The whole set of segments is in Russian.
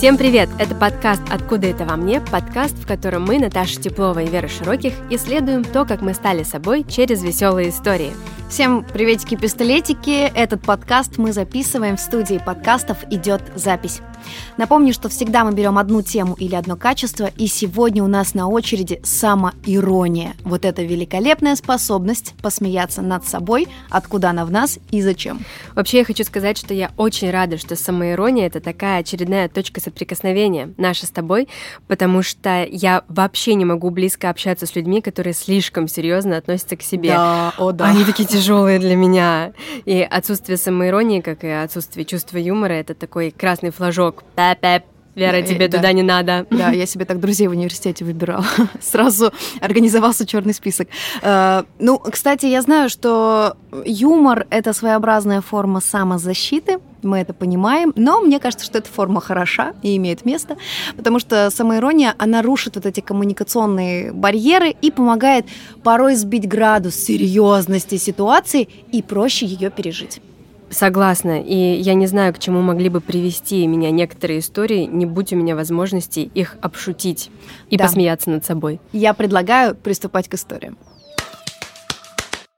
Всем привет! Это подкаст «Откуда это во мне?» Подкаст, в котором мы, Наташа Теплова и Вера Широких, исследуем то, как мы стали собой через веселые истории. Всем приветики-пистолетики! Этот подкаст мы записываем в студии подкастов «Идет запись». Напомню, что всегда мы берем одну тему или одно качество, и сегодня у нас на очереди самоирония. Вот эта великолепная способность посмеяться над собой, откуда она в нас и зачем. Вообще я хочу сказать, что я очень рада, что самоирония — это такая очередная точка соприкосновения наша с тобой, потому что я вообще не могу близко общаться с людьми, которые слишком серьезно относятся к себе. Да, о да. Они такие тяжелые для меня. И отсутствие самоиронии, как и отсутствие чувства юмора, это такой красный флажок. Пэ-пэ, Вера, э, тебе да. туда не надо. Да, я себе так друзей в университете выбирала. Сразу организовался черный список. Э, ну, кстати, я знаю, что юмор это своеобразная форма самозащиты. Мы это понимаем, но мне кажется, что эта форма хороша и имеет место, потому что самоирония, она рушит вот эти коммуникационные барьеры и помогает порой сбить градус серьезности ситуации и проще ее пережить. Согласна. И я не знаю, к чему могли бы привести меня некоторые истории, не будь у меня возможности их обшутить и да. посмеяться над собой. Я предлагаю приступать к историям.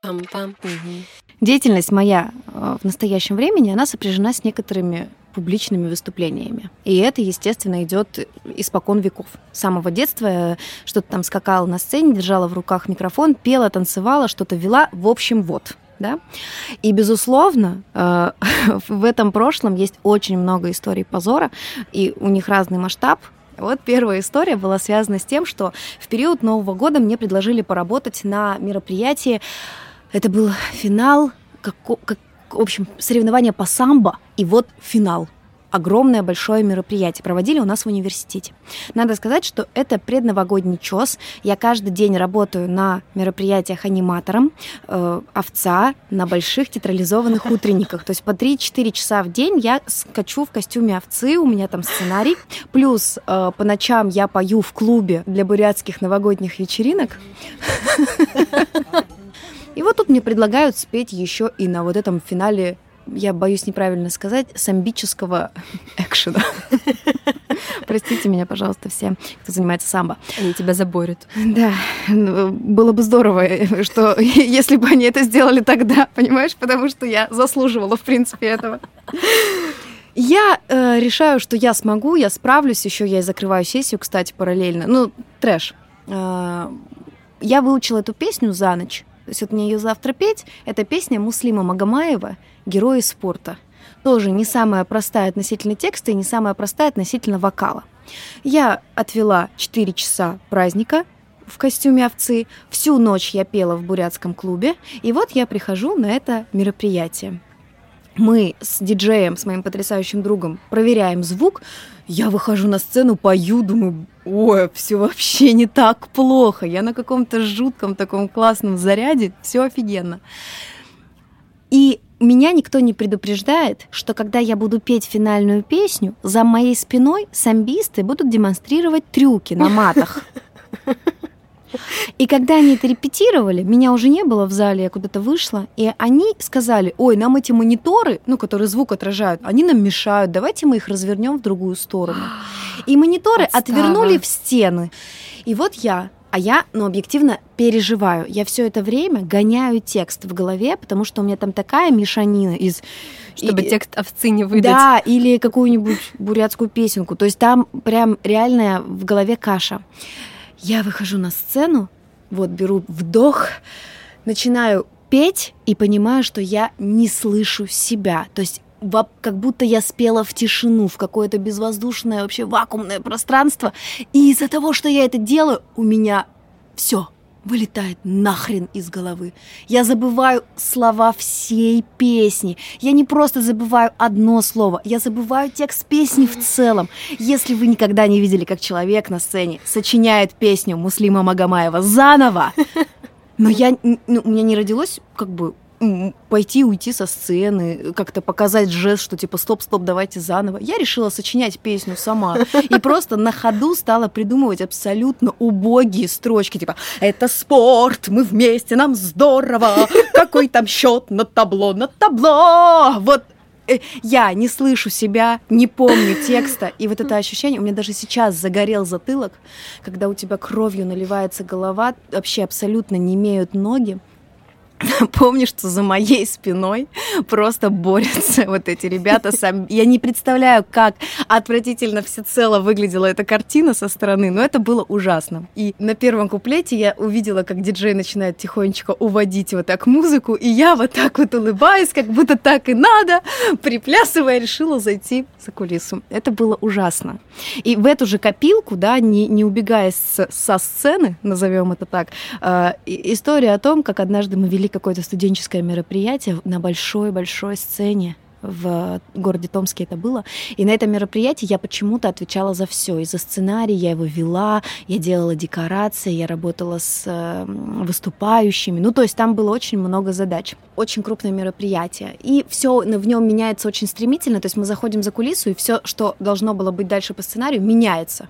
Пам-пам. Угу. Деятельность моя э, в настоящем времени, она сопряжена с некоторыми публичными выступлениями. И это, естественно, идет испокон веков. С самого детства я что-то там скакала на сцене, держала в руках микрофон, пела, танцевала, что-то вела. В общем, вот да. И, безусловно, э, в этом прошлом есть очень много историй позора, и у них разный масштаб, вот первая история была связана с тем, что в период Нового года мне предложили поработать на мероприятии. Это был финал, как, как, в общем, соревнование по самбо, и вот финал огромное большое мероприятие. Проводили у нас в университете. Надо сказать, что это предновогодний чес. Я каждый день работаю на мероприятиях аниматором э, овца на больших театрализованных утренниках. То есть по 3-4 часа в день я скачу в костюме овцы, у меня там сценарий. Плюс э, по ночам я пою в клубе для бурятских новогодних вечеринок. И вот тут мне предлагают спеть еще и на вот этом финале я боюсь неправильно сказать, самбического экшена. Простите меня, пожалуйста, все, кто занимается самбо. Они тебя заборют. Да, ну, было бы здорово, что если бы они это сделали тогда, понимаешь, потому что я заслуживала, в принципе, этого. Я э, решаю, что я смогу, я справлюсь, еще я и закрываю сессию, кстати, параллельно. Ну, трэш. Э, я выучила эту песню за ночь. То есть вот мне ее завтра петь. Это песня Муслима Магомаева «Герои спорта». Тоже не самая простая относительно текста и не самая простая относительно вокала. Я отвела 4 часа праздника в костюме овцы. Всю ночь я пела в бурятском клубе. И вот я прихожу на это мероприятие мы с диджеем, с моим потрясающим другом, проверяем звук. Я выхожу на сцену, пою, думаю, ой, все вообще не так плохо. Я на каком-то жутком таком классном заряде, все офигенно. И меня никто не предупреждает, что когда я буду петь финальную песню, за моей спиной самбисты будут демонстрировать трюки на матах. И когда они это репетировали, меня уже не было в зале, я куда-то вышла, и они сказали, ой, нам эти мониторы, ну, которые звук отражают, они нам мешают, давайте мы их развернем в другую сторону. И мониторы Подстава. отвернули в стены. И вот я а я, ну, объективно переживаю. Я все это время гоняю текст в голове, потому что у меня там такая мешанина из... Чтобы и, текст овцы не выдать. Да, или какую-нибудь бурятскую песенку. То есть там прям реальная в голове каша. Я выхожу на сцену, вот беру вдох, начинаю петь и понимаю, что я не слышу себя. То есть как будто я спела в тишину, в какое-то безвоздушное, вообще вакуумное пространство. И из-за того, что я это делаю, у меня все вылетает нахрен из головы. Я забываю слова всей песни. Я не просто забываю одно слово, я забываю текст песни в целом. Если вы никогда не видели, как человек на сцене сочиняет песню Муслима Магомаева заново, но я, ну, у меня не родилось как бы пойти уйти со сцены, как-то показать жест, что типа стоп-стоп, давайте заново. Я решила сочинять песню сама и просто на ходу стала придумывать абсолютно убогие строчки, типа «Это спорт, мы вместе, нам здорово, какой там счет на табло, на табло!» Вот э, я не слышу себя, не помню текста. И вот это ощущение, у меня даже сейчас загорел затылок, когда у тебя кровью наливается голова, вообще абсолютно не имеют ноги. помню, что за моей спиной просто борются вот эти ребята. Сам... Я не представляю, как отвратительно всецело выглядела эта картина со стороны, но это было ужасно. И на первом куплете я увидела, как диджей начинает тихонечко уводить вот так музыку, и я вот так вот улыбаюсь, как будто так и надо, приплясывая, решила зайти за кулису. Это было ужасно. И в эту же копилку, да, не, не убегая с, со сцены, назовем это так, э, история о том, как однажды мы вели какое-то студенческое мероприятие на большой-большой сцене в городе Томске это было. И на этом мероприятии я почему-то отвечала за все. И за сценарий я его вела, я делала декорации, я работала с э, выступающими. Ну, то есть там было очень много задач. Очень крупное мероприятие. И все в нем меняется очень стремительно. То есть мы заходим за кулису, и все, что должно было быть дальше по сценарию, меняется.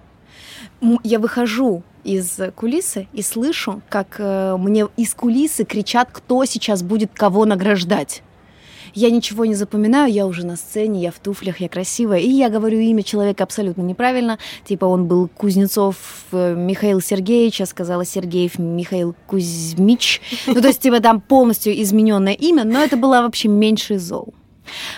Я выхожу из кулисы и слышу, как э, мне из кулисы кричат, кто сейчас будет кого награждать. Я ничего не запоминаю, я уже на сцене, я в туфлях, я красивая. И я говорю имя человека абсолютно неправильно. Типа он был Кузнецов э, Михаил Сергеевич, я сказала Сергеев Михаил Кузьмич. Ну, то есть, типа там полностью измененное имя, но это было вообще меньше зол.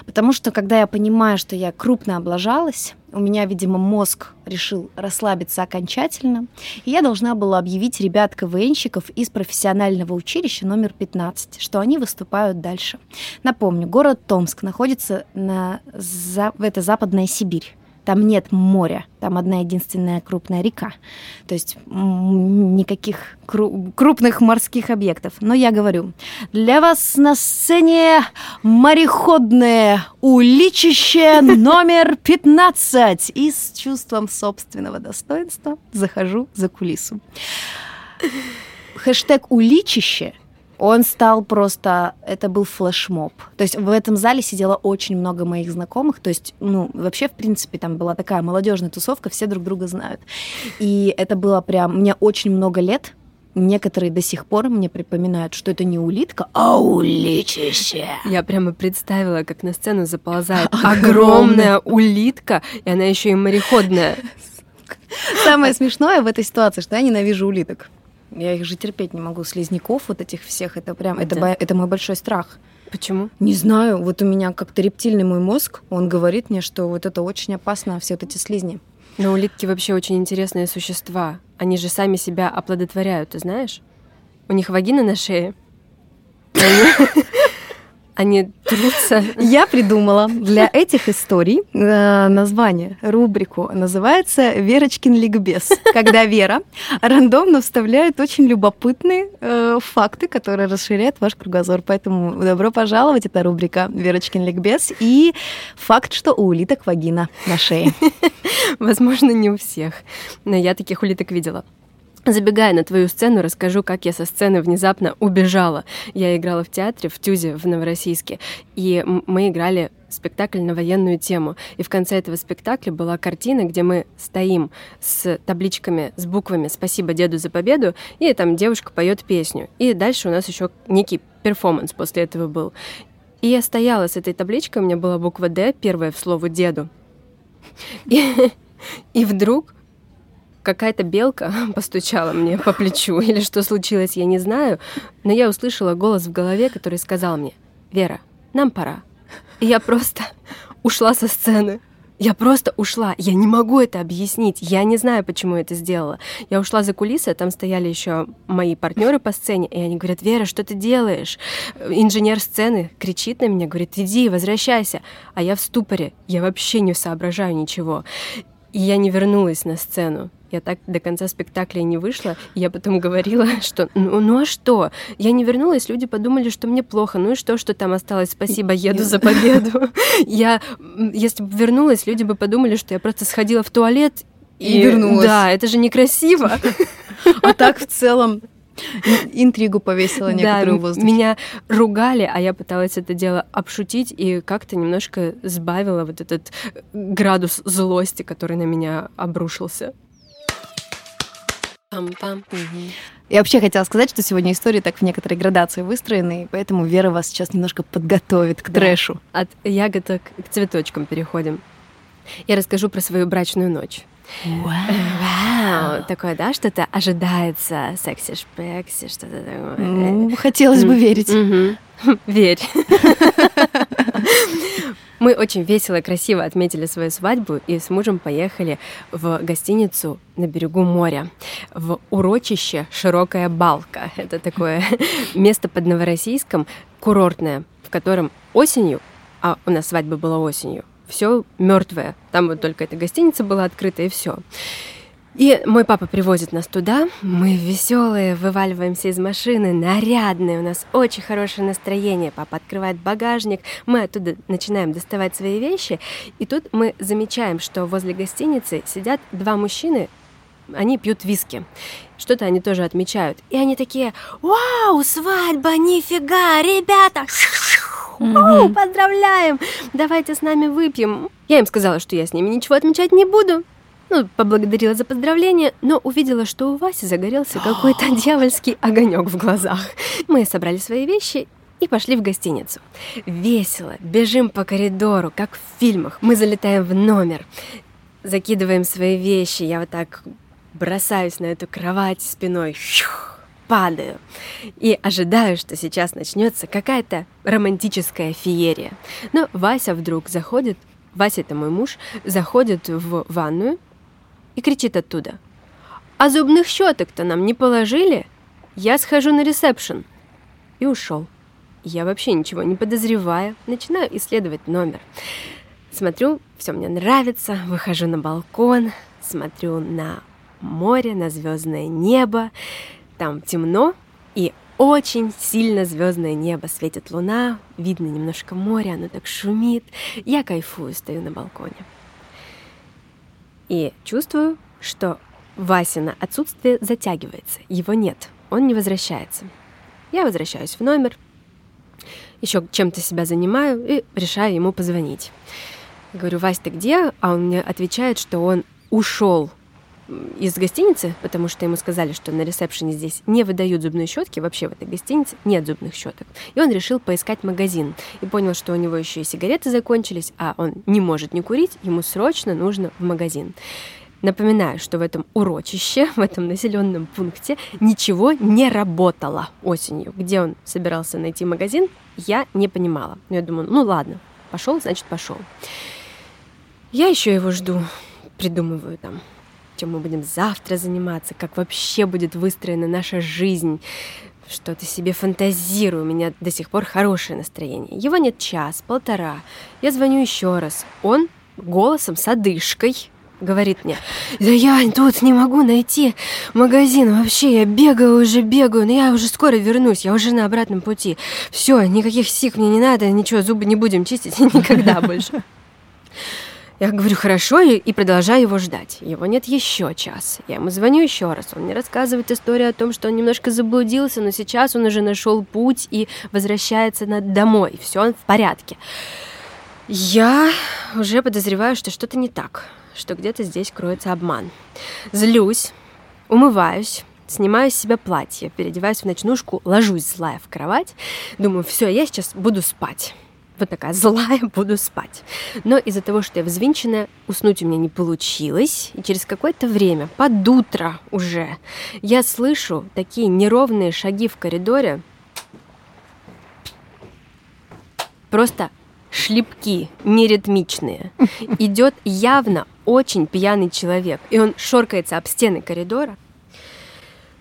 Потому что, когда я понимаю, что я крупно облажалась, у меня, видимо, мозг решил расслабиться окончательно, и я должна была объявить ребят КВНщиков из профессионального училища номер 15, что они выступают дальше. Напомню, город Томск находится на... в это Западная Сибирь. Там нет моря, там одна единственная крупная река. То есть никаких крупных морских объектов. Но я говорю, для вас на сцене мореходное уличище номер 15. И с чувством собственного достоинства захожу за кулису. Хэштег «уличище» он стал просто, это был флешмоб. То есть в этом зале сидело очень много моих знакомых, то есть, ну, вообще, в принципе, там была такая молодежная тусовка, все друг друга знают. И это было прям, мне очень много лет, Некоторые до сих пор мне припоминают, что это не улитка, а уличище. Я прямо представила, как на сцену заползает огромная улитка, и она еще и мореходная. Самое смешное в этой ситуации, что я ненавижу улиток. Я их же терпеть не могу, слизняков вот этих всех, это прям, это, да. это мой большой страх. Почему? Не знаю, вот у меня как-то рептильный мой мозг, он говорит мне, что вот это очень опасно, все вот эти слизни. Но улитки вообще очень интересные существа. Они же сами себя оплодотворяют, ты знаешь? У них вагина на шее. Они трутся. Я придумала для этих историй э, название, рубрику. Называется «Верочкин ликбез», когда Вера рандомно вставляет очень любопытные э, факты, которые расширяют ваш кругозор. Поэтому добро пожаловать, это рубрика «Верочкин ликбез» и факт, что у улиток вагина на шее. Возможно, не у всех, но я таких улиток видела. Забегая на твою сцену, расскажу, как я со сцены внезапно убежала. Я играла в театре в Тюзе в Новороссийске, и мы играли спектакль на военную тему. И в конце этого спектакля была картина, где мы стоим с табличками, с буквами «Спасибо деду за победу», и там девушка поет песню. И дальше у нас еще некий перформанс после этого был. И я стояла с этой табличкой, у меня была буква «Д», первая в слово «деду». И, и вдруг какая-то белка постучала мне по плечу или что случилось, я не знаю, но я услышала голос в голове, который сказал мне, «Вера, нам пора». И я просто ушла со сцены. Я просто ушла. Я не могу это объяснить. Я не знаю, почему я это сделала. Я ушла за кулисы, а там стояли еще мои партнеры по сцене, и они говорят, Вера, что ты делаешь? Инженер сцены кричит на меня, говорит, иди, возвращайся. А я в ступоре. Я вообще не соображаю ничего. И я не вернулась на сцену. Я так до конца спектакля не вышла. Я потом говорила, что ну, ну а что? Я не вернулась, люди подумали, что мне плохо. Ну и что, что там осталось? Спасибо, еду за победу. Я, если бы вернулась, люди бы подумали, что я просто сходила в туалет и, и вернулась. Да, это же некрасиво. А так в целом интригу повесила некоторую да, воздухе. меня ругали, а я пыталась это дело обшутить и как-то немножко сбавила вот этот градус злости, который на меня обрушился. Пам-пам. Я вообще хотела сказать, что сегодня истории так в некоторой градации выстроены, и поэтому Вера вас сейчас немножко подготовит к да. трэшу. От ягодок к цветочкам переходим. Я расскажу про свою брачную ночь. Вау. Вау. Такое, да, что-то ожидается, секси-шпекси, что-то такое. Ну, хотелось бы верить. Верь. Мы очень весело и красиво отметили свою свадьбу и с мужем поехали в гостиницу на берегу моря, в урочище «Широкая балка». Это такое место под Новороссийском, курортное, в котором осенью, а у нас свадьба была осенью, все мертвое. Там вот только эта гостиница была открыта и все. И мой папа привозит нас туда, мы веселые, вываливаемся из машины, нарядные, у нас очень хорошее настроение. Папа открывает багажник, мы оттуда начинаем доставать свои вещи, и тут мы замечаем, что возле гостиницы сидят два мужчины, они пьют виски. Что-то они тоже отмечают. И они такие, вау, свадьба, нифига, ребята, mm поздравляем, давайте с нами выпьем. Я им сказала, что я с ними ничего отмечать не буду. Ну, поблагодарила за поздравление, но увидела, что у Васи загорелся какой-то дьявольский огонек в глазах. Мы собрали свои вещи и пошли в гостиницу. Весело, бежим по коридору, как в фильмах. Мы залетаем в номер, закидываем свои вещи. Я вот так бросаюсь на эту кровать спиной, падаю и ожидаю, что сейчас начнется какая-то романтическая феерия. Но Вася вдруг заходит, Вася это мой муж, заходит в ванную, и кричит оттуда. «А зубных щеток-то нам не положили? Я схожу на ресепшн». И ушел. Я вообще ничего не подозревая, начинаю исследовать номер. Смотрю, все мне нравится, выхожу на балкон, смотрю на море, на звездное небо. Там темно и очень сильно звездное небо, светит луна, видно немножко море, оно так шумит. Я кайфую, стою на балконе. И чувствую, что Васина отсутствие затягивается. Его нет. Он не возвращается. Я возвращаюсь в номер, еще чем-то себя занимаю и решаю ему позвонить. Говорю, Вась, ты где? А он мне отвечает, что он ушел из гостиницы, потому что ему сказали, что на ресепшене здесь не выдают зубные щетки, вообще в этой гостинице нет зубных щеток. И он решил поискать магазин и понял, что у него еще и сигареты закончились, а он не может не курить, ему срочно нужно в магазин. Напоминаю, что в этом урочище, в этом населенном пункте ничего не работало осенью. Где он собирался найти магазин, я не понимала. Но я думаю, ну ладно, пошел, значит пошел. Я еще его жду, придумываю там чем мы будем завтра заниматься, как вообще будет выстроена наша жизнь. Что-то себе фантазирую, у меня до сих пор хорошее настроение. Его нет час, полтора. Я звоню еще раз. Он голосом с одышкой говорит мне, да я тут не могу найти магазин, вообще я бегаю уже, бегаю, но я уже скоро вернусь, я уже на обратном пути. Все, никаких сик мне не надо, ничего, зубы не будем чистить никогда больше. Я говорю, хорошо, и, продолжаю его ждать. Его нет еще час. Я ему звоню еще раз. Он мне рассказывает историю о том, что он немножко заблудился, но сейчас он уже нашел путь и возвращается на домой. Все он в порядке. Я уже подозреваю, что что-то не так, что где-то здесь кроется обман. Злюсь, умываюсь, снимаю с себя платье, переодеваюсь в ночнушку, ложусь злая в кровать, думаю, все, я сейчас буду спать вот такая злая, буду спать. Но из-за того, что я взвинченная, уснуть у меня не получилось. И через какое-то время, под утро уже, я слышу такие неровные шаги в коридоре. Просто шлепки неритмичные. Идет явно очень пьяный человек, и он шоркается об стены коридора.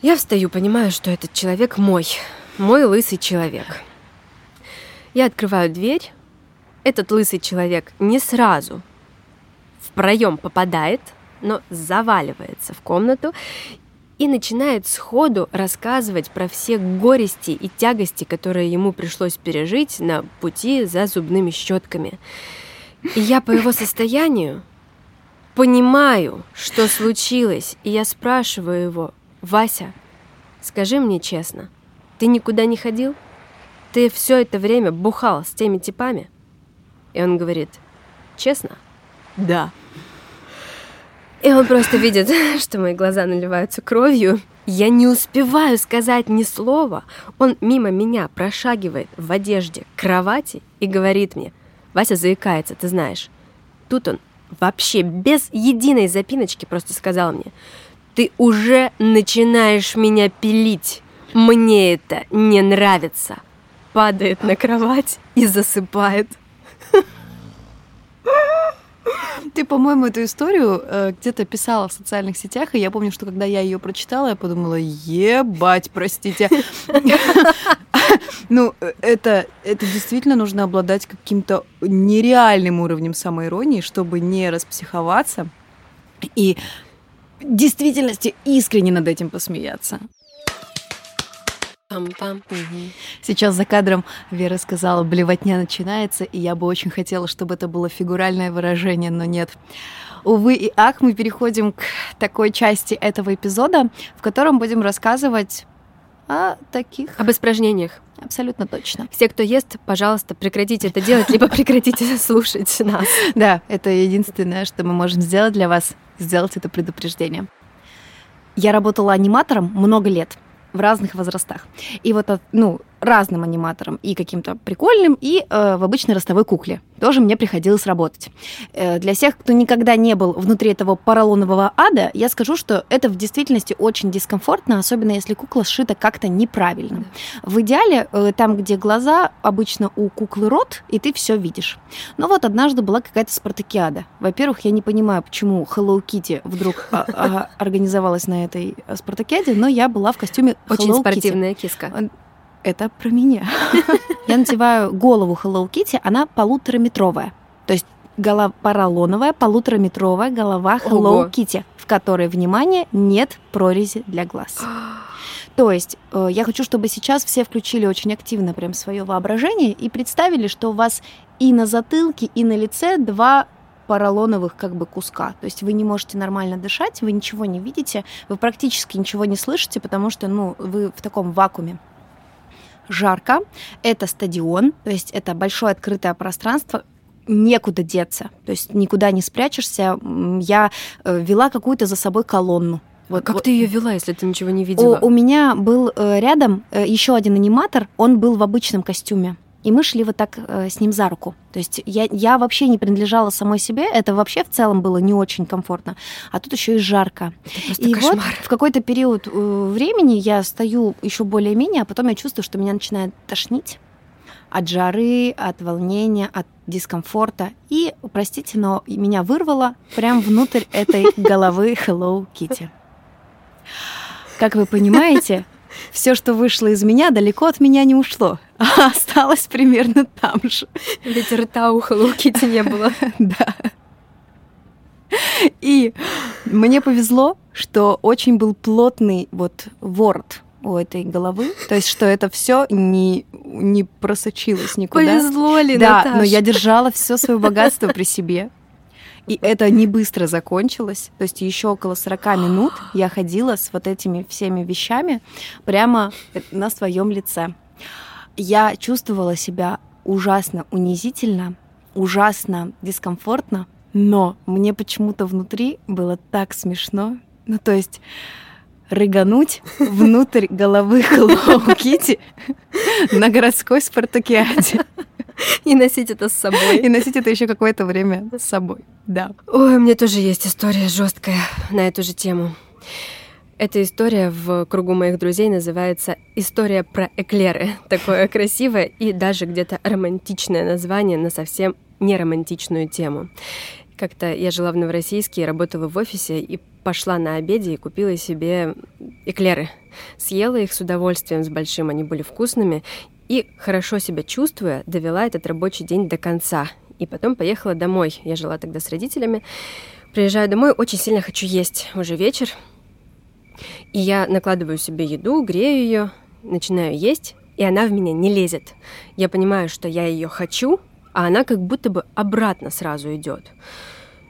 Я встаю, понимаю, что этот человек мой, мой лысый человек. Я открываю дверь. Этот лысый человек не сразу в проем попадает, но заваливается в комнату и начинает сходу рассказывать про все горести и тягости, которые ему пришлось пережить на пути за зубными щетками. И я по его состоянию понимаю, что случилось, и я спрашиваю его, Вася, скажи мне честно, ты никуда не ходил? Ты все это время бухал с теми типами? И он говорит, честно? Да. И он просто видит, что мои глаза наливаются кровью, Я не успеваю сказать ни слова. Он мимо меня прошагивает в одежде к кровати и говорит мне, Вася заикается, ты знаешь. Тут он вообще без единой запиночки просто сказал мне, ты уже начинаешь меня пилить. Мне это не нравится. Падает на кровать и засыпает. Ты, по-моему, эту историю э, где-то писала в социальных сетях, и я помню, что когда я ее прочитала, я подумала, ебать, простите. Ну, это, это действительно нужно обладать каким-то нереальным уровнем самоиронии, чтобы не распсиховаться и в действительности искренне над этим посмеяться. Пам-пам. Сейчас за кадром Вера сказала, блевотня начинается, и я бы очень хотела, чтобы это было фигуральное выражение, но нет. Увы и ах, мы переходим к такой части этого эпизода, в котором будем рассказывать о таких... Об испражнениях. Абсолютно точно. Все, кто ест, пожалуйста, прекратите это делать, либо прекратите слушать нас. Да, это единственное, что мы можем сделать для вас, сделать это предупреждение. Я работала аниматором много лет в разных возрастах. И вот, ну, разным аниматором, и каким-то прикольным, и э, в обычной ростовой кукле. Тоже мне приходилось работать. Э, для всех, кто никогда не был внутри этого поролонового ада, я скажу, что это в действительности очень дискомфортно, особенно если кукла сшита как-то неправильно. В идеале, э, там, где глаза, обычно у куклы рот, и ты все видишь. Но вот однажды была какая-то спартакиада. Во-первых, я не понимаю, почему Hello Kitty вдруг а, а, организовалась на этой э, спартакиаде, но я была в костюме Hello Очень спортивная киска это про меня. Я надеваю голову Hello Kitty, она полутораметровая. То есть голова поролоновая, полутораметровая голова Hello Ого. Kitty, в которой, внимание, нет прорези для глаз. То есть э, я хочу, чтобы сейчас все включили очень активно прям свое воображение и представили, что у вас и на затылке, и на лице два поролоновых как бы куска. То есть вы не можете нормально дышать, вы ничего не видите, вы практически ничего не слышите, потому что ну, вы в таком вакууме жарко, это стадион, то есть это большое открытое пространство, некуда деться, то есть никуда не спрячешься. Я э, вела какую-то за собой колонну. Вот, а как вот. ты ее вела, если ты ничего не видела? У, у меня был э, рядом э, еще один аниматор, он был в обычном костюме. И мы шли вот так э, с ним за руку. То есть я, я вообще не принадлежала самой себе, это вообще в целом было не очень комфортно. А тут еще и жарко. и кошмар. вот в какой-то период э, времени я стою еще более-менее, а потом я чувствую, что меня начинает тошнить от жары, от волнения, от дискомфорта. И, простите, но меня вырвало прямо внутрь этой головы Hello Kitty. Как вы понимаете, все, что вышло из меня, далеко от меня не ушло, а осталось примерно там же. Ведь рта у Hello Kitty не было. Да. И мне повезло, что очень был плотный вот ворот у этой головы, то есть что это все не не просочилось никуда. Повезло ли, Да, Наташ? но я держала все свое богатство при себе. И это не быстро закончилось. То есть еще около 40 минут я ходила с вот этими всеми вещами прямо на своем лице. Я чувствовала себя ужасно унизительно, ужасно дискомфортно, но мне почему-то внутри было так смешно. Ну, то есть рыгануть внутрь головы Hello Kitty на городской спартакиаде. И носить это с собой. И носить это еще какое-то время с собой. Да. Ой, у меня тоже есть история жесткая на эту же тему. Эта история в кругу моих друзей называется «История про эклеры». Такое красивое и даже где-то романтичное название на совсем не романтичную тему. Как-то я жила в Новороссийске, работала в офисе и пошла на обеде и купила себе эклеры. Съела их с удовольствием, с большим, они были вкусными. И, хорошо себя чувствуя, довела этот рабочий день до конца. И потом поехала домой. Я жила тогда с родителями. Приезжаю домой, очень сильно хочу есть. Уже вечер. И я накладываю себе еду, грею ее, начинаю есть, и она в меня не лезет. Я понимаю, что я ее хочу, а она как будто бы обратно сразу идет.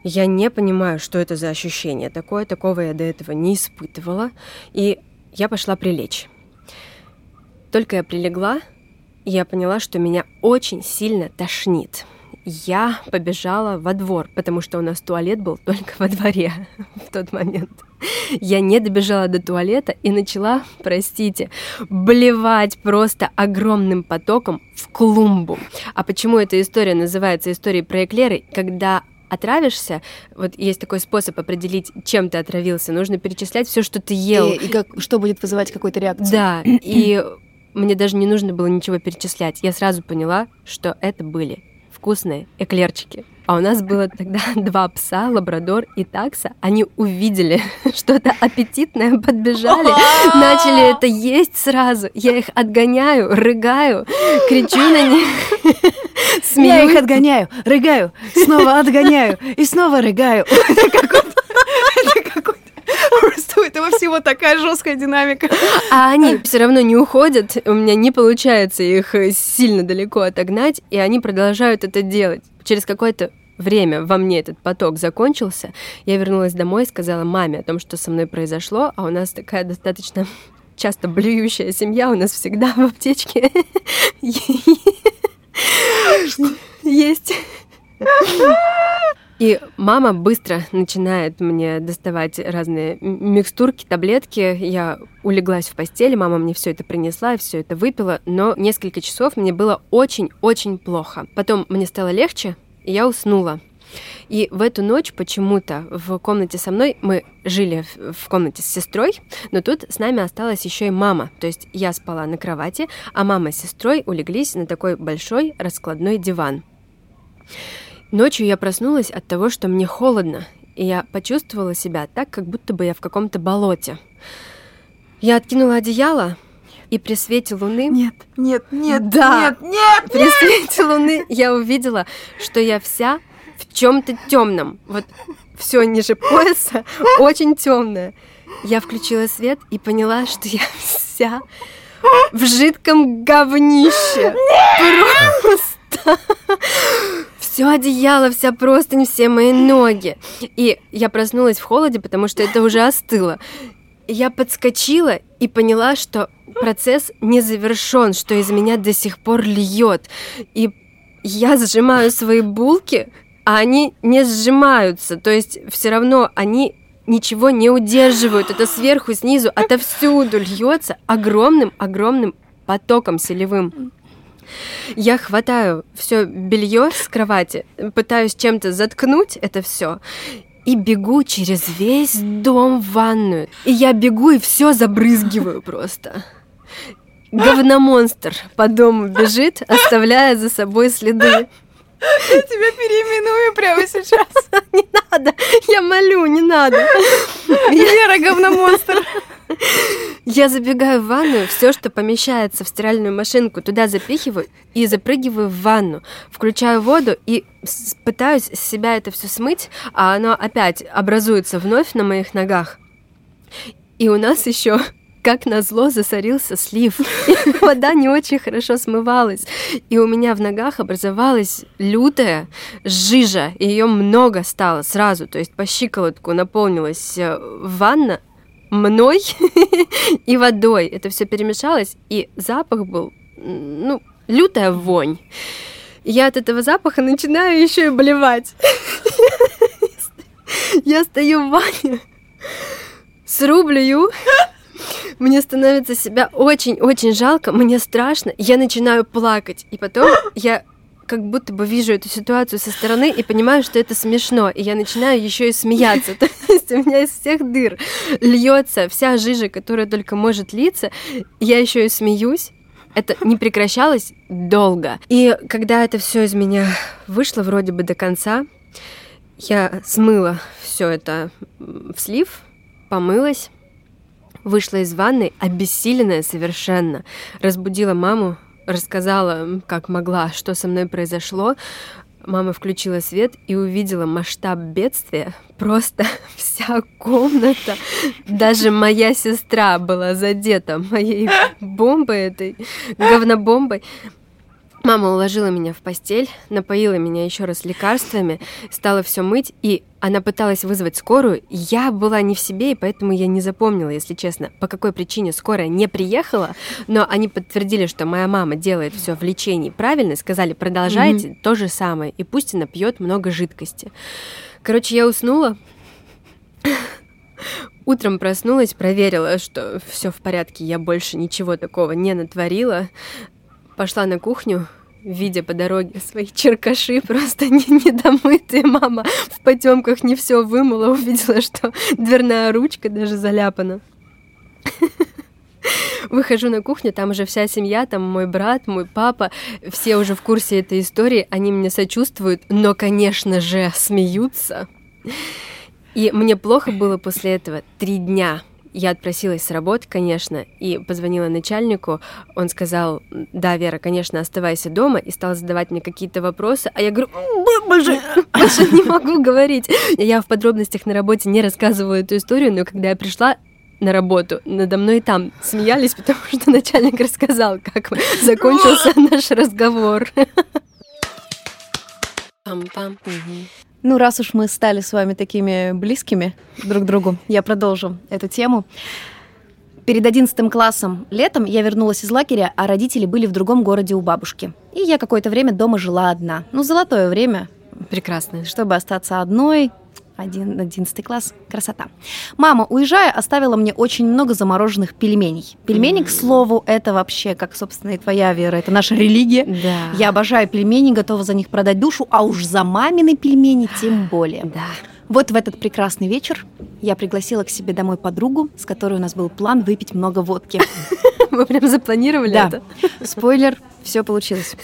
Я не понимаю, что это за ощущение такое, такого я до этого не испытывала, и я пошла прилечь. Только я прилегла, я поняла, что меня очень сильно тошнит. Я побежала во двор, потому что у нас туалет был только во дворе в тот момент. Я не добежала до туалета и начала, простите, блевать просто огромным потоком в клумбу. А почему эта история называется историей про эклеры? Когда отравишься, вот есть такой способ определить, чем ты отравился. Нужно перечислять все, что ты ел. И, и как, что будет вызывать какую-то реакцию. Да, и мне даже не нужно было ничего перечислять. Я сразу поняла, что это были вкусные эклерчики. А у нас было тогда два пса, лабрадор и такса. Они увидели что-то аппетитное, подбежали, начали это есть сразу. Я их отгоняю, рыгаю, кричу на них, смеюсь. Я их отгоняю, рыгаю, снова отгоняю и снова рыгаю. Это какой Просто у этого всего такая жесткая динамика. А они все равно не уходят. У меня не получается их сильно далеко отогнать, и они продолжают это делать. Через какое-то время во мне этот поток закончился, я вернулась домой и сказала маме о том, что со мной произошло, а у нас такая достаточно часто блюющая семья, у нас всегда в аптечке есть и мама быстро начинает мне доставать разные микстурки, таблетки. Я улеглась в постели, мама мне все это принесла, все это выпила, но несколько часов мне было очень-очень плохо. Потом мне стало легче, и я уснула. И в эту ночь почему-то в комнате со мной мы жили в комнате с сестрой, но тут с нами осталась еще и мама. То есть я спала на кровати, а мама с сестрой улеглись на такой большой раскладной диван. Ночью я проснулась от того, что мне холодно, и я почувствовала себя так, как будто бы я в каком-то болоте. Я откинула одеяло, и при свете луны... Нет, нет, нет, да, нет, нет, При нет! свете луны я увидела, что я вся в чем-то темном. Вот все ниже пояса очень темное. Я включила свет и поняла, что я вся в жидком говнище. Просто все одеяло, вся простынь, все мои ноги. И я проснулась в холоде, потому что это уже остыло. Я подскочила и поняла, что процесс не завершен, что из меня до сих пор льет. И я сжимаю свои булки, а они не сжимаются. То есть все равно они ничего не удерживают. Это сверху, снизу, отовсюду льется огромным-огромным потоком селевым. Я хватаю все белье с кровати, пытаюсь чем-то заткнуть это все и бегу через весь дом в ванную. И я бегу и все забрызгиваю просто. Говномонстр по дому бежит, оставляя за собой следы. Я тебя переименую прямо сейчас. Не надо, я молю, не надо. Вера говномонстр. Я забегаю в ванную, все, что помещается в стиральную машинку, туда запихиваю и запрыгиваю в ванну. Включаю воду и пытаюсь с себя это все смыть, а оно опять образуется вновь на моих ногах. И у нас еще как назло засорился слив. Вода не очень хорошо смывалась. И у меня в ногах образовалась лютая жижа. И ее много стало сразу. То есть по щиколотку наполнилась э, ванна мной и водой. Это все перемешалось, и запах был, ну, лютая вонь. Я от этого запаха начинаю еще и болевать. Я стою в ванне, срублю, мне становится себя очень-очень жалко, мне страшно, я начинаю плакать. И потом я как будто бы вижу эту ситуацию со стороны и понимаю, что это смешно, и я начинаю еще и смеяться. То есть у меня из всех дыр льется вся жижа, которая только может литься, я еще и смеюсь. Это не прекращалось долго. И когда это все из меня вышло вроде бы до конца, я смыла все это в слив, помылась, вышла из ванной, обессиленная совершенно, разбудила маму, рассказала, как могла, что со мной произошло. Мама включила свет и увидела масштаб бедствия. Просто вся комната, даже моя сестра была задета моей бомбой этой, говнобомбой. Мама уложила меня в постель, напоила меня еще раз лекарствами, стала все мыть, и она пыталась вызвать скорую. Я была не в себе, и поэтому я не запомнила, если честно, по какой причине скорая не приехала. Но они подтвердили, что моя мама делает все в лечении правильно, сказали, продолжайте mm-hmm. то же самое, и пусть она пьет много жидкости. Короче, я уснула. Утром проснулась, проверила, что все в порядке, я больше ничего такого не натворила. Пошла на кухню, видя по дороге свои черкаши, просто не, недомытые. Мама в потемках не все вымыла, увидела, что дверная ручка даже заляпана. Выхожу на кухню, там уже вся семья, там мой брат, мой папа, все уже в курсе этой истории, они мне сочувствуют, но, конечно же, смеются. И мне плохо было после этого три дня. Я отпросилась с работы, конечно, и позвонила начальнику. Он сказал, да, Вера, конечно, оставайся дома, и стал задавать мне какие-то вопросы. А я говорю, больше, больше не могу говорить. Я в подробностях на работе не рассказываю эту историю, но когда я пришла, на работу. Надо мной и там смеялись, потому что начальник рассказал, как закончился наш разговор. Пам-пам. Ну, раз уж мы стали с вами такими близкими друг к другу, я продолжу эту тему. Перед одиннадцатым классом летом я вернулась из лагеря, а родители были в другом городе у бабушки. И я какое-то время дома жила одна. Ну, золотое время. Прекрасно. Чтобы остаться одной, один, одиннадцатый класс, красота. Мама, уезжая, оставила мне очень много замороженных пельменей. Пельмени, к слову, это вообще, как, собственно, и твоя вера, это наша религия. Да. Я обожаю пельмени, готова за них продать душу, а уж за мамины пельмени тем более. Да. Вот в этот прекрасный вечер я пригласила к себе домой подругу, с которой у нас был план выпить много водки. Мы прям запланировали да. это? Спойлер, все получилось.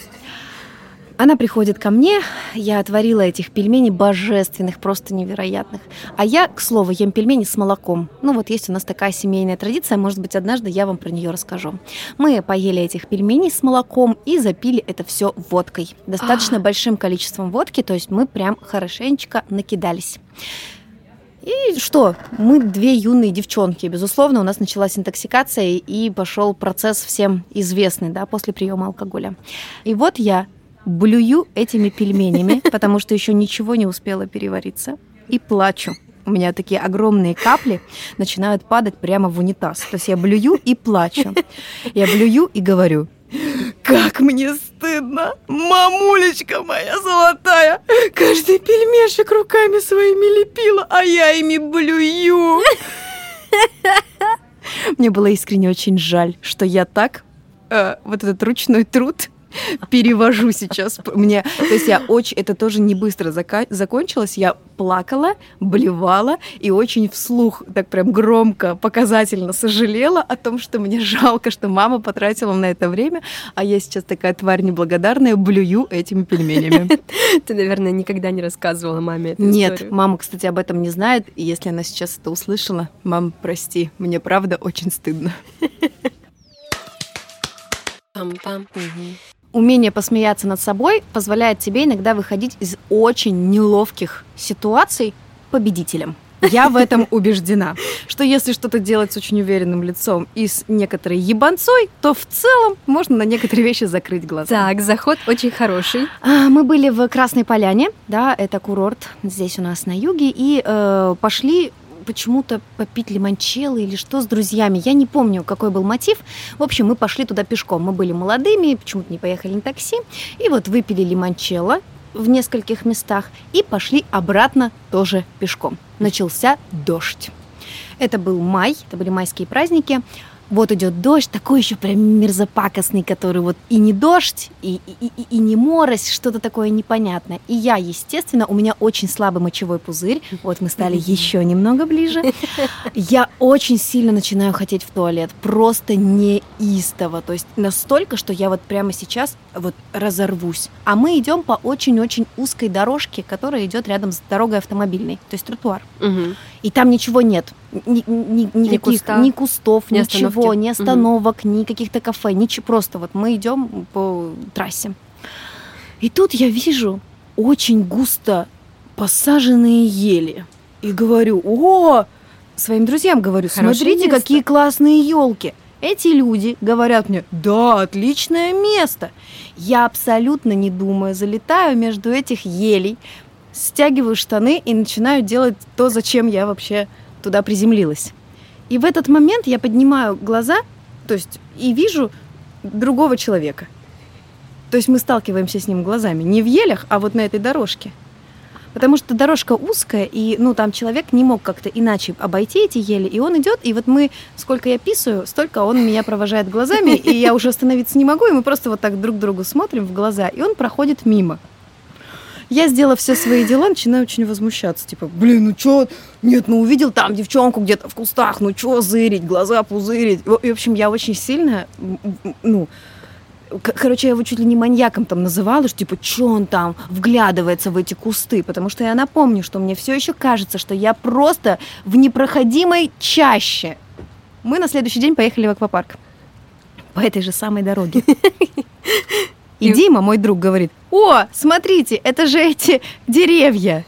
Она приходит ко мне, я отварила этих пельменей божественных, просто невероятных. А я, к слову, ем пельмени с молоком. Ну вот есть у нас такая семейная традиция, может быть, однажды я вам про нее расскажу. Мы поели этих пельменей с молоком и запили это все водкой. Достаточно а. большим количеством водки, то есть мы прям хорошенечко накидались. И что? Мы две юные девчонки. Безусловно, у нас началась интоксикация и пошел процесс всем известный, да, после приема алкоголя. И вот я блюю этими пельменями, потому что еще ничего не успела перевариться, и плачу. У меня такие огромные капли начинают падать прямо в унитаз. То есть я блюю и плачу. Я блюю и говорю, как мне стыдно, мамулечка моя золотая, каждый пельмешек руками своими лепила, а я ими блюю. Мне было искренне очень жаль, что я так э, вот этот ручной труд перевожу сейчас. Мне, то есть я очень, это тоже не быстро зака- закончилось. Я плакала, блевала и очень вслух, так прям громко, показательно сожалела о том, что мне жалко, что мама потратила на это время, а я сейчас такая тварь неблагодарная, блюю этими пельменями. Ты, наверное, никогда не рассказывала маме эту Нет, историю. мама, кстати, об этом не знает, и если она сейчас это услышала, мам, прости, мне правда очень стыдно. Пам-пам. Умение посмеяться над собой позволяет тебе иногда выходить из очень неловких ситуаций победителем. Я в этом убеждена, что если что-то делать с очень уверенным лицом и с некоторой ебанцой, то в целом можно на некоторые вещи закрыть глаза. Так, заход очень хороший. А, мы были в Красной Поляне, да, это курорт здесь у нас на юге, и э, пошли почему-то попить лимончелло или что с друзьями. Я не помню, какой был мотив. В общем, мы пошли туда пешком. Мы были молодыми, почему-то не поехали на такси. И вот выпили лимончелло в нескольких местах и пошли обратно тоже пешком. Начался дождь. Это был май, это были майские праздники вот идет дождь, такой еще прям мерзопакостный, который вот и не дождь, и, и, и, и не морось, что-то такое непонятное. И я, естественно, у меня очень слабый мочевой пузырь, вот мы стали еще немного ближе. Я очень сильно начинаю хотеть в туалет, просто неистово, то есть настолько, что я вот прямо сейчас вот разорвусь. А мы идем по очень-очень узкой дорожке, которая идет рядом с дорогой автомобильной, то есть тротуар. Угу. И там ничего нет. Ни, ни, ни, никаких, куста, ни кустов, ни ничего, остановки. ни остановок, угу. ни каких-то кафе, ничего. Просто вот мы идем по трассе. И тут я вижу очень густо посаженные ели. И говорю, о, своим друзьям говорю, смотрите, место. какие классные елки. Эти люди говорят мне, да, отличное место. Я абсолютно не думая, залетаю между этих елей, стягиваю штаны и начинаю делать то, зачем я вообще туда приземлилась. И в этот момент я поднимаю глаза, то есть и вижу другого человека. То есть мы сталкиваемся с ним глазами не в елях, а вот на этой дорожке. Потому что дорожка узкая, и ну там человек не мог как-то иначе обойти эти ели, и он идет, и вот мы, сколько я писаю, столько он меня провожает глазами, и я уже остановиться не могу, и мы просто вот так друг другу смотрим в глаза, и он проходит мимо. Я, сделав все свои дела, начинаю очень возмущаться. Типа, блин, ну чё? Нет, ну увидел там девчонку где-то в кустах, ну чё зырить, глаза пузырить. И, в общем, я очень сильно, ну, короче, я его чуть ли не маньяком там называла, что типа, что он там вглядывается в эти кусты, потому что я напомню, что мне все еще кажется, что я просто в непроходимой чаще. Мы на следующий день поехали в аквапарк по этой же самой дороге. И Дима, мой друг, говорит, о, смотрите, это же эти деревья.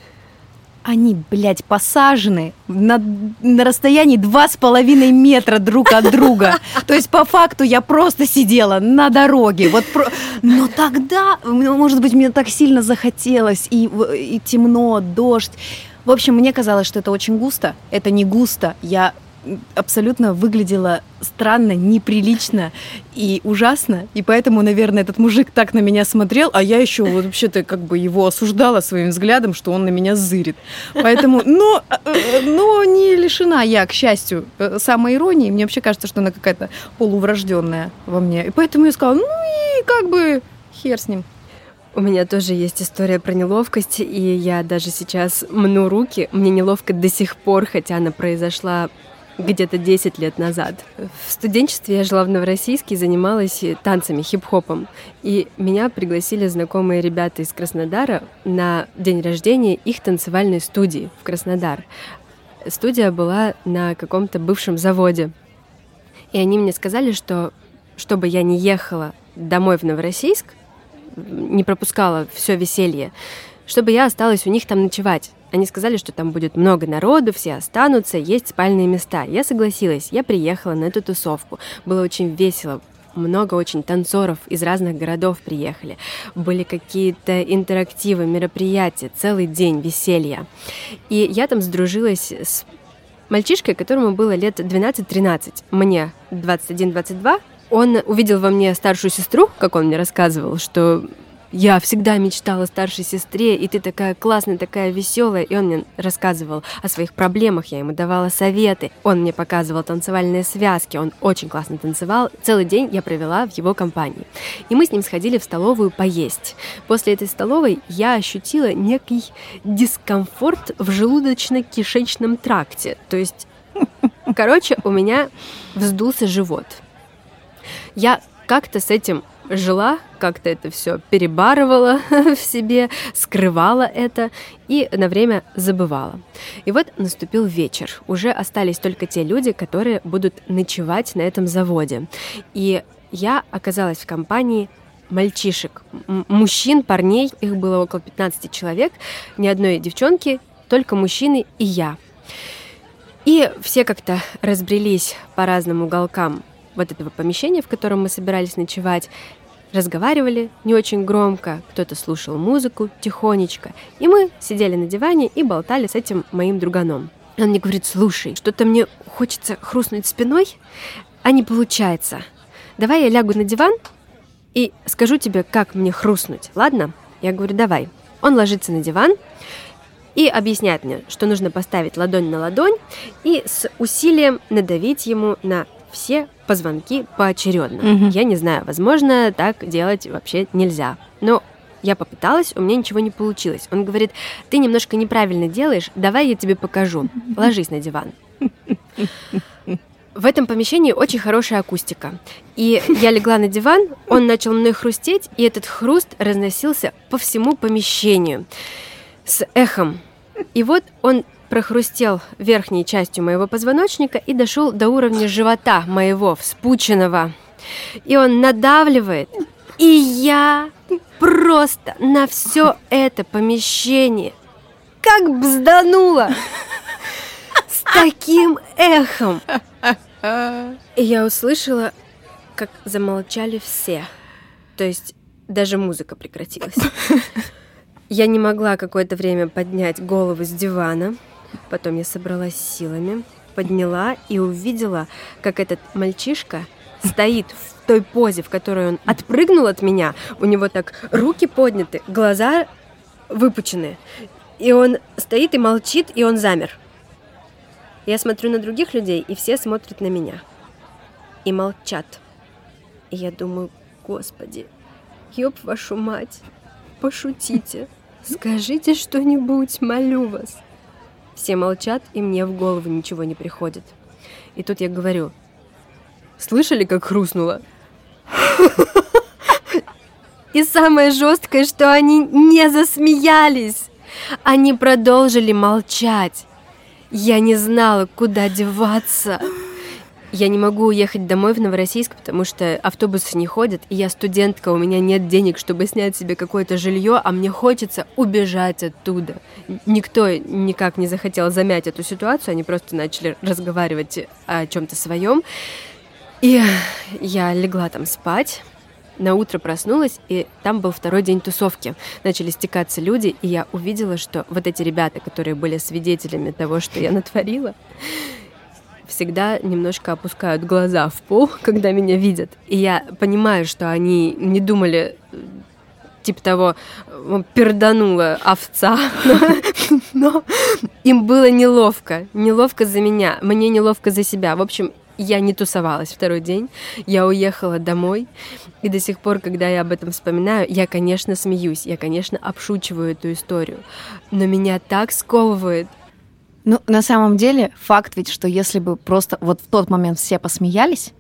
Они, блядь, посажены на, на расстоянии два с половиной метра друг от друга. То есть, по факту, я просто сидела на дороге. Вот про... Но тогда, может быть, мне так сильно захотелось, и, и темно, дождь. В общем, мне казалось, что это очень густо. Это не густо. Я абсолютно выглядела странно, неприлично и ужасно. И поэтому, наверное, этот мужик так на меня смотрел, а я еще вот вообще-то как бы его осуждала своим взглядом, что он на меня зырит. Поэтому, но, э, но не лишена я, к счастью, э, самой иронии. Мне вообще кажется, что она какая-то полуврожденная во мне. И поэтому я сказала, ну и как бы хер с ним. У меня тоже есть история про неловкость, и я даже сейчас мну руки. Мне неловко до сих пор, хотя она произошла где-то 10 лет назад. В студенчестве я жила в Новороссийске и занималась танцами, хип-хопом. И меня пригласили знакомые ребята из Краснодара на день рождения их танцевальной студии в Краснодар. Студия была на каком-то бывшем заводе. И они мне сказали, что чтобы я не ехала домой в Новороссийск, не пропускала все веселье, чтобы я осталась у них там ночевать. Они сказали, что там будет много народу, все останутся, есть спальные места. Я согласилась, я приехала на эту тусовку. Было очень весело, много очень танцоров из разных городов приехали. Были какие-то интерактивы, мероприятия, целый день веселья. И я там сдружилась с мальчишкой, которому было лет 12-13. Мне 21-22. Он увидел во мне старшую сестру, как он мне рассказывал, что я всегда мечтала о старшей сестре, и ты такая классная, такая веселая. И он мне рассказывал о своих проблемах, я ему давала советы. Он мне показывал танцевальные связки, он очень классно танцевал. Целый день я провела в его компании. И мы с ним сходили в столовую поесть. После этой столовой я ощутила некий дискомфорт в желудочно-кишечном тракте. То есть, короче, у меня вздулся живот. Я как-то с этим жила, как-то это все перебарывала в себе, скрывала это и на время забывала. И вот наступил вечер. Уже остались только те люди, которые будут ночевать на этом заводе. И я оказалась в компании мальчишек, мужчин, парней, их было около 15 человек, ни одной девчонки, только мужчины и я. И все как-то разбрелись по разным уголкам вот этого помещения, в котором мы собирались ночевать, разговаривали не очень громко, кто-то слушал музыку тихонечко, и мы сидели на диване и болтали с этим моим друганом. Он мне говорит, слушай, что-то мне хочется хрустнуть спиной, а не получается. Давай я лягу на диван и скажу тебе, как мне хрустнуть, ладно? Я говорю, давай. Он ложится на диван и объясняет мне, что нужно поставить ладонь на ладонь и с усилием надавить ему на все позвонки поочередно. Угу. Я не знаю, возможно, так делать вообще нельзя. Но я попыталась, у меня ничего не получилось. Он говорит, ты немножко неправильно делаешь, давай я тебе покажу. Ложись на диван. В этом помещении очень хорошая акустика. И я легла на диван, он начал мной хрустеть, и этот хруст разносился по всему помещению с эхом. И вот он прохрустел верхней частью моего позвоночника и дошел до уровня живота моего, вспученного. И он надавливает, и я просто на все это помещение как бзданула с таким эхом. И я услышала, как замолчали все. То есть даже музыка прекратилась. Я не могла какое-то время поднять голову с дивана. Потом я собралась силами, подняла и увидела, как этот мальчишка стоит в той позе, в которой он отпрыгнул от меня. У него так руки подняты, глаза выпучены. И он стоит и молчит, и он замер. Я смотрю на других людей, и все смотрят на меня. И молчат. И я думаю, господи, ёб вашу мать, пошутите, скажите что-нибудь, молю вас. Все молчат, и мне в голову ничего не приходит. И тут я говорю, слышали, как хрустнуло? И самое жесткое, что они не засмеялись. Они продолжили молчать. Я не знала, куда деваться. Я не могу уехать домой в Новороссийск, потому что автобусы не ходят, и я студентка, у меня нет денег, чтобы снять себе какое-то жилье, а мне хочется убежать оттуда. Никто никак не захотел замять эту ситуацию, они просто начали разговаривать о чем-то своем. И я легла там спать, на утро проснулась, и там был второй день тусовки. Начали стекаться люди, и я увидела, что вот эти ребята, которые были свидетелями того, что я натворила, всегда немножко опускают глаза в пол, когда меня видят. И я понимаю, что они не думали типа того, перданула овца, но им было неловко, неловко за меня, мне неловко за себя. В общем, я не тусовалась второй день, я уехала домой, и до сих пор, когда я об этом вспоминаю, я, конечно, смеюсь, я, конечно, обшучиваю эту историю, но меня так сковывает ну, на самом деле, факт ведь, что если бы просто вот в тот момент все посмеялись,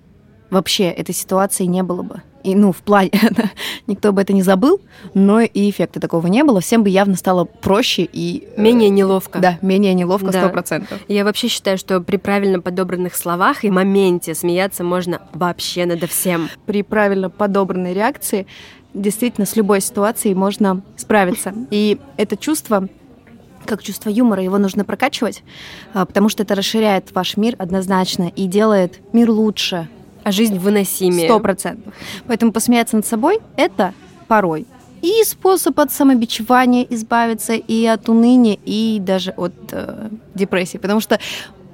вообще этой ситуации не было бы. И, ну, в плане, никто бы это не забыл, но и эффекта такого не было. Всем бы явно стало проще и... Э, менее неловко. Да, менее неловко, сто процентов. Я вообще считаю, что при правильно подобранных словах и моменте смеяться можно вообще надо всем. При правильно подобранной реакции действительно с любой ситуацией можно справиться. И это чувство как чувство юмора, его нужно прокачивать, а, потому что это расширяет ваш мир однозначно и делает мир лучше. А жизнь выносимее. Сто процентов. Поэтому посмеяться над собой — это порой и способ от самобичевания избавиться, и от уныния, и даже от э, депрессии. Потому что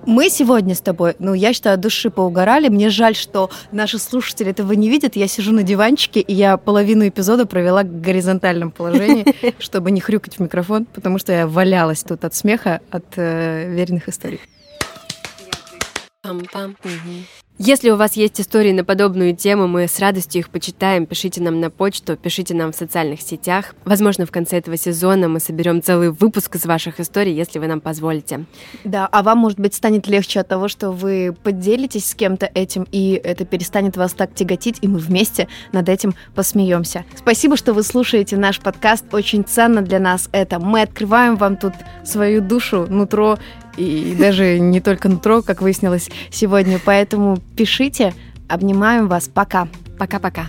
мы сегодня с тобой, ну, я считаю, от души поугорали. Мне жаль, что наши слушатели этого не видят. Я сижу на диванчике, и я половину эпизода провела в горизонтальном положении, чтобы не хрюкать в микрофон, потому что я валялась тут от смеха, от э, веренных историй. Пам-пам. Если у вас есть истории на подобную тему, мы с радостью их почитаем. Пишите нам на почту, пишите нам в социальных сетях. Возможно, в конце этого сезона мы соберем целый выпуск из ваших историй, если вы нам позволите. Да, а вам, может быть, станет легче от того, что вы поделитесь с кем-то этим, и это перестанет вас так тяготить, и мы вместе над этим посмеемся. Спасибо, что вы слушаете наш подкаст. Очень ценно для нас это. Мы открываем вам тут свою душу, нутро и даже не только нутро, как выяснилось сегодня. Поэтому пишите. Обнимаем вас. Пока. Пока-пока.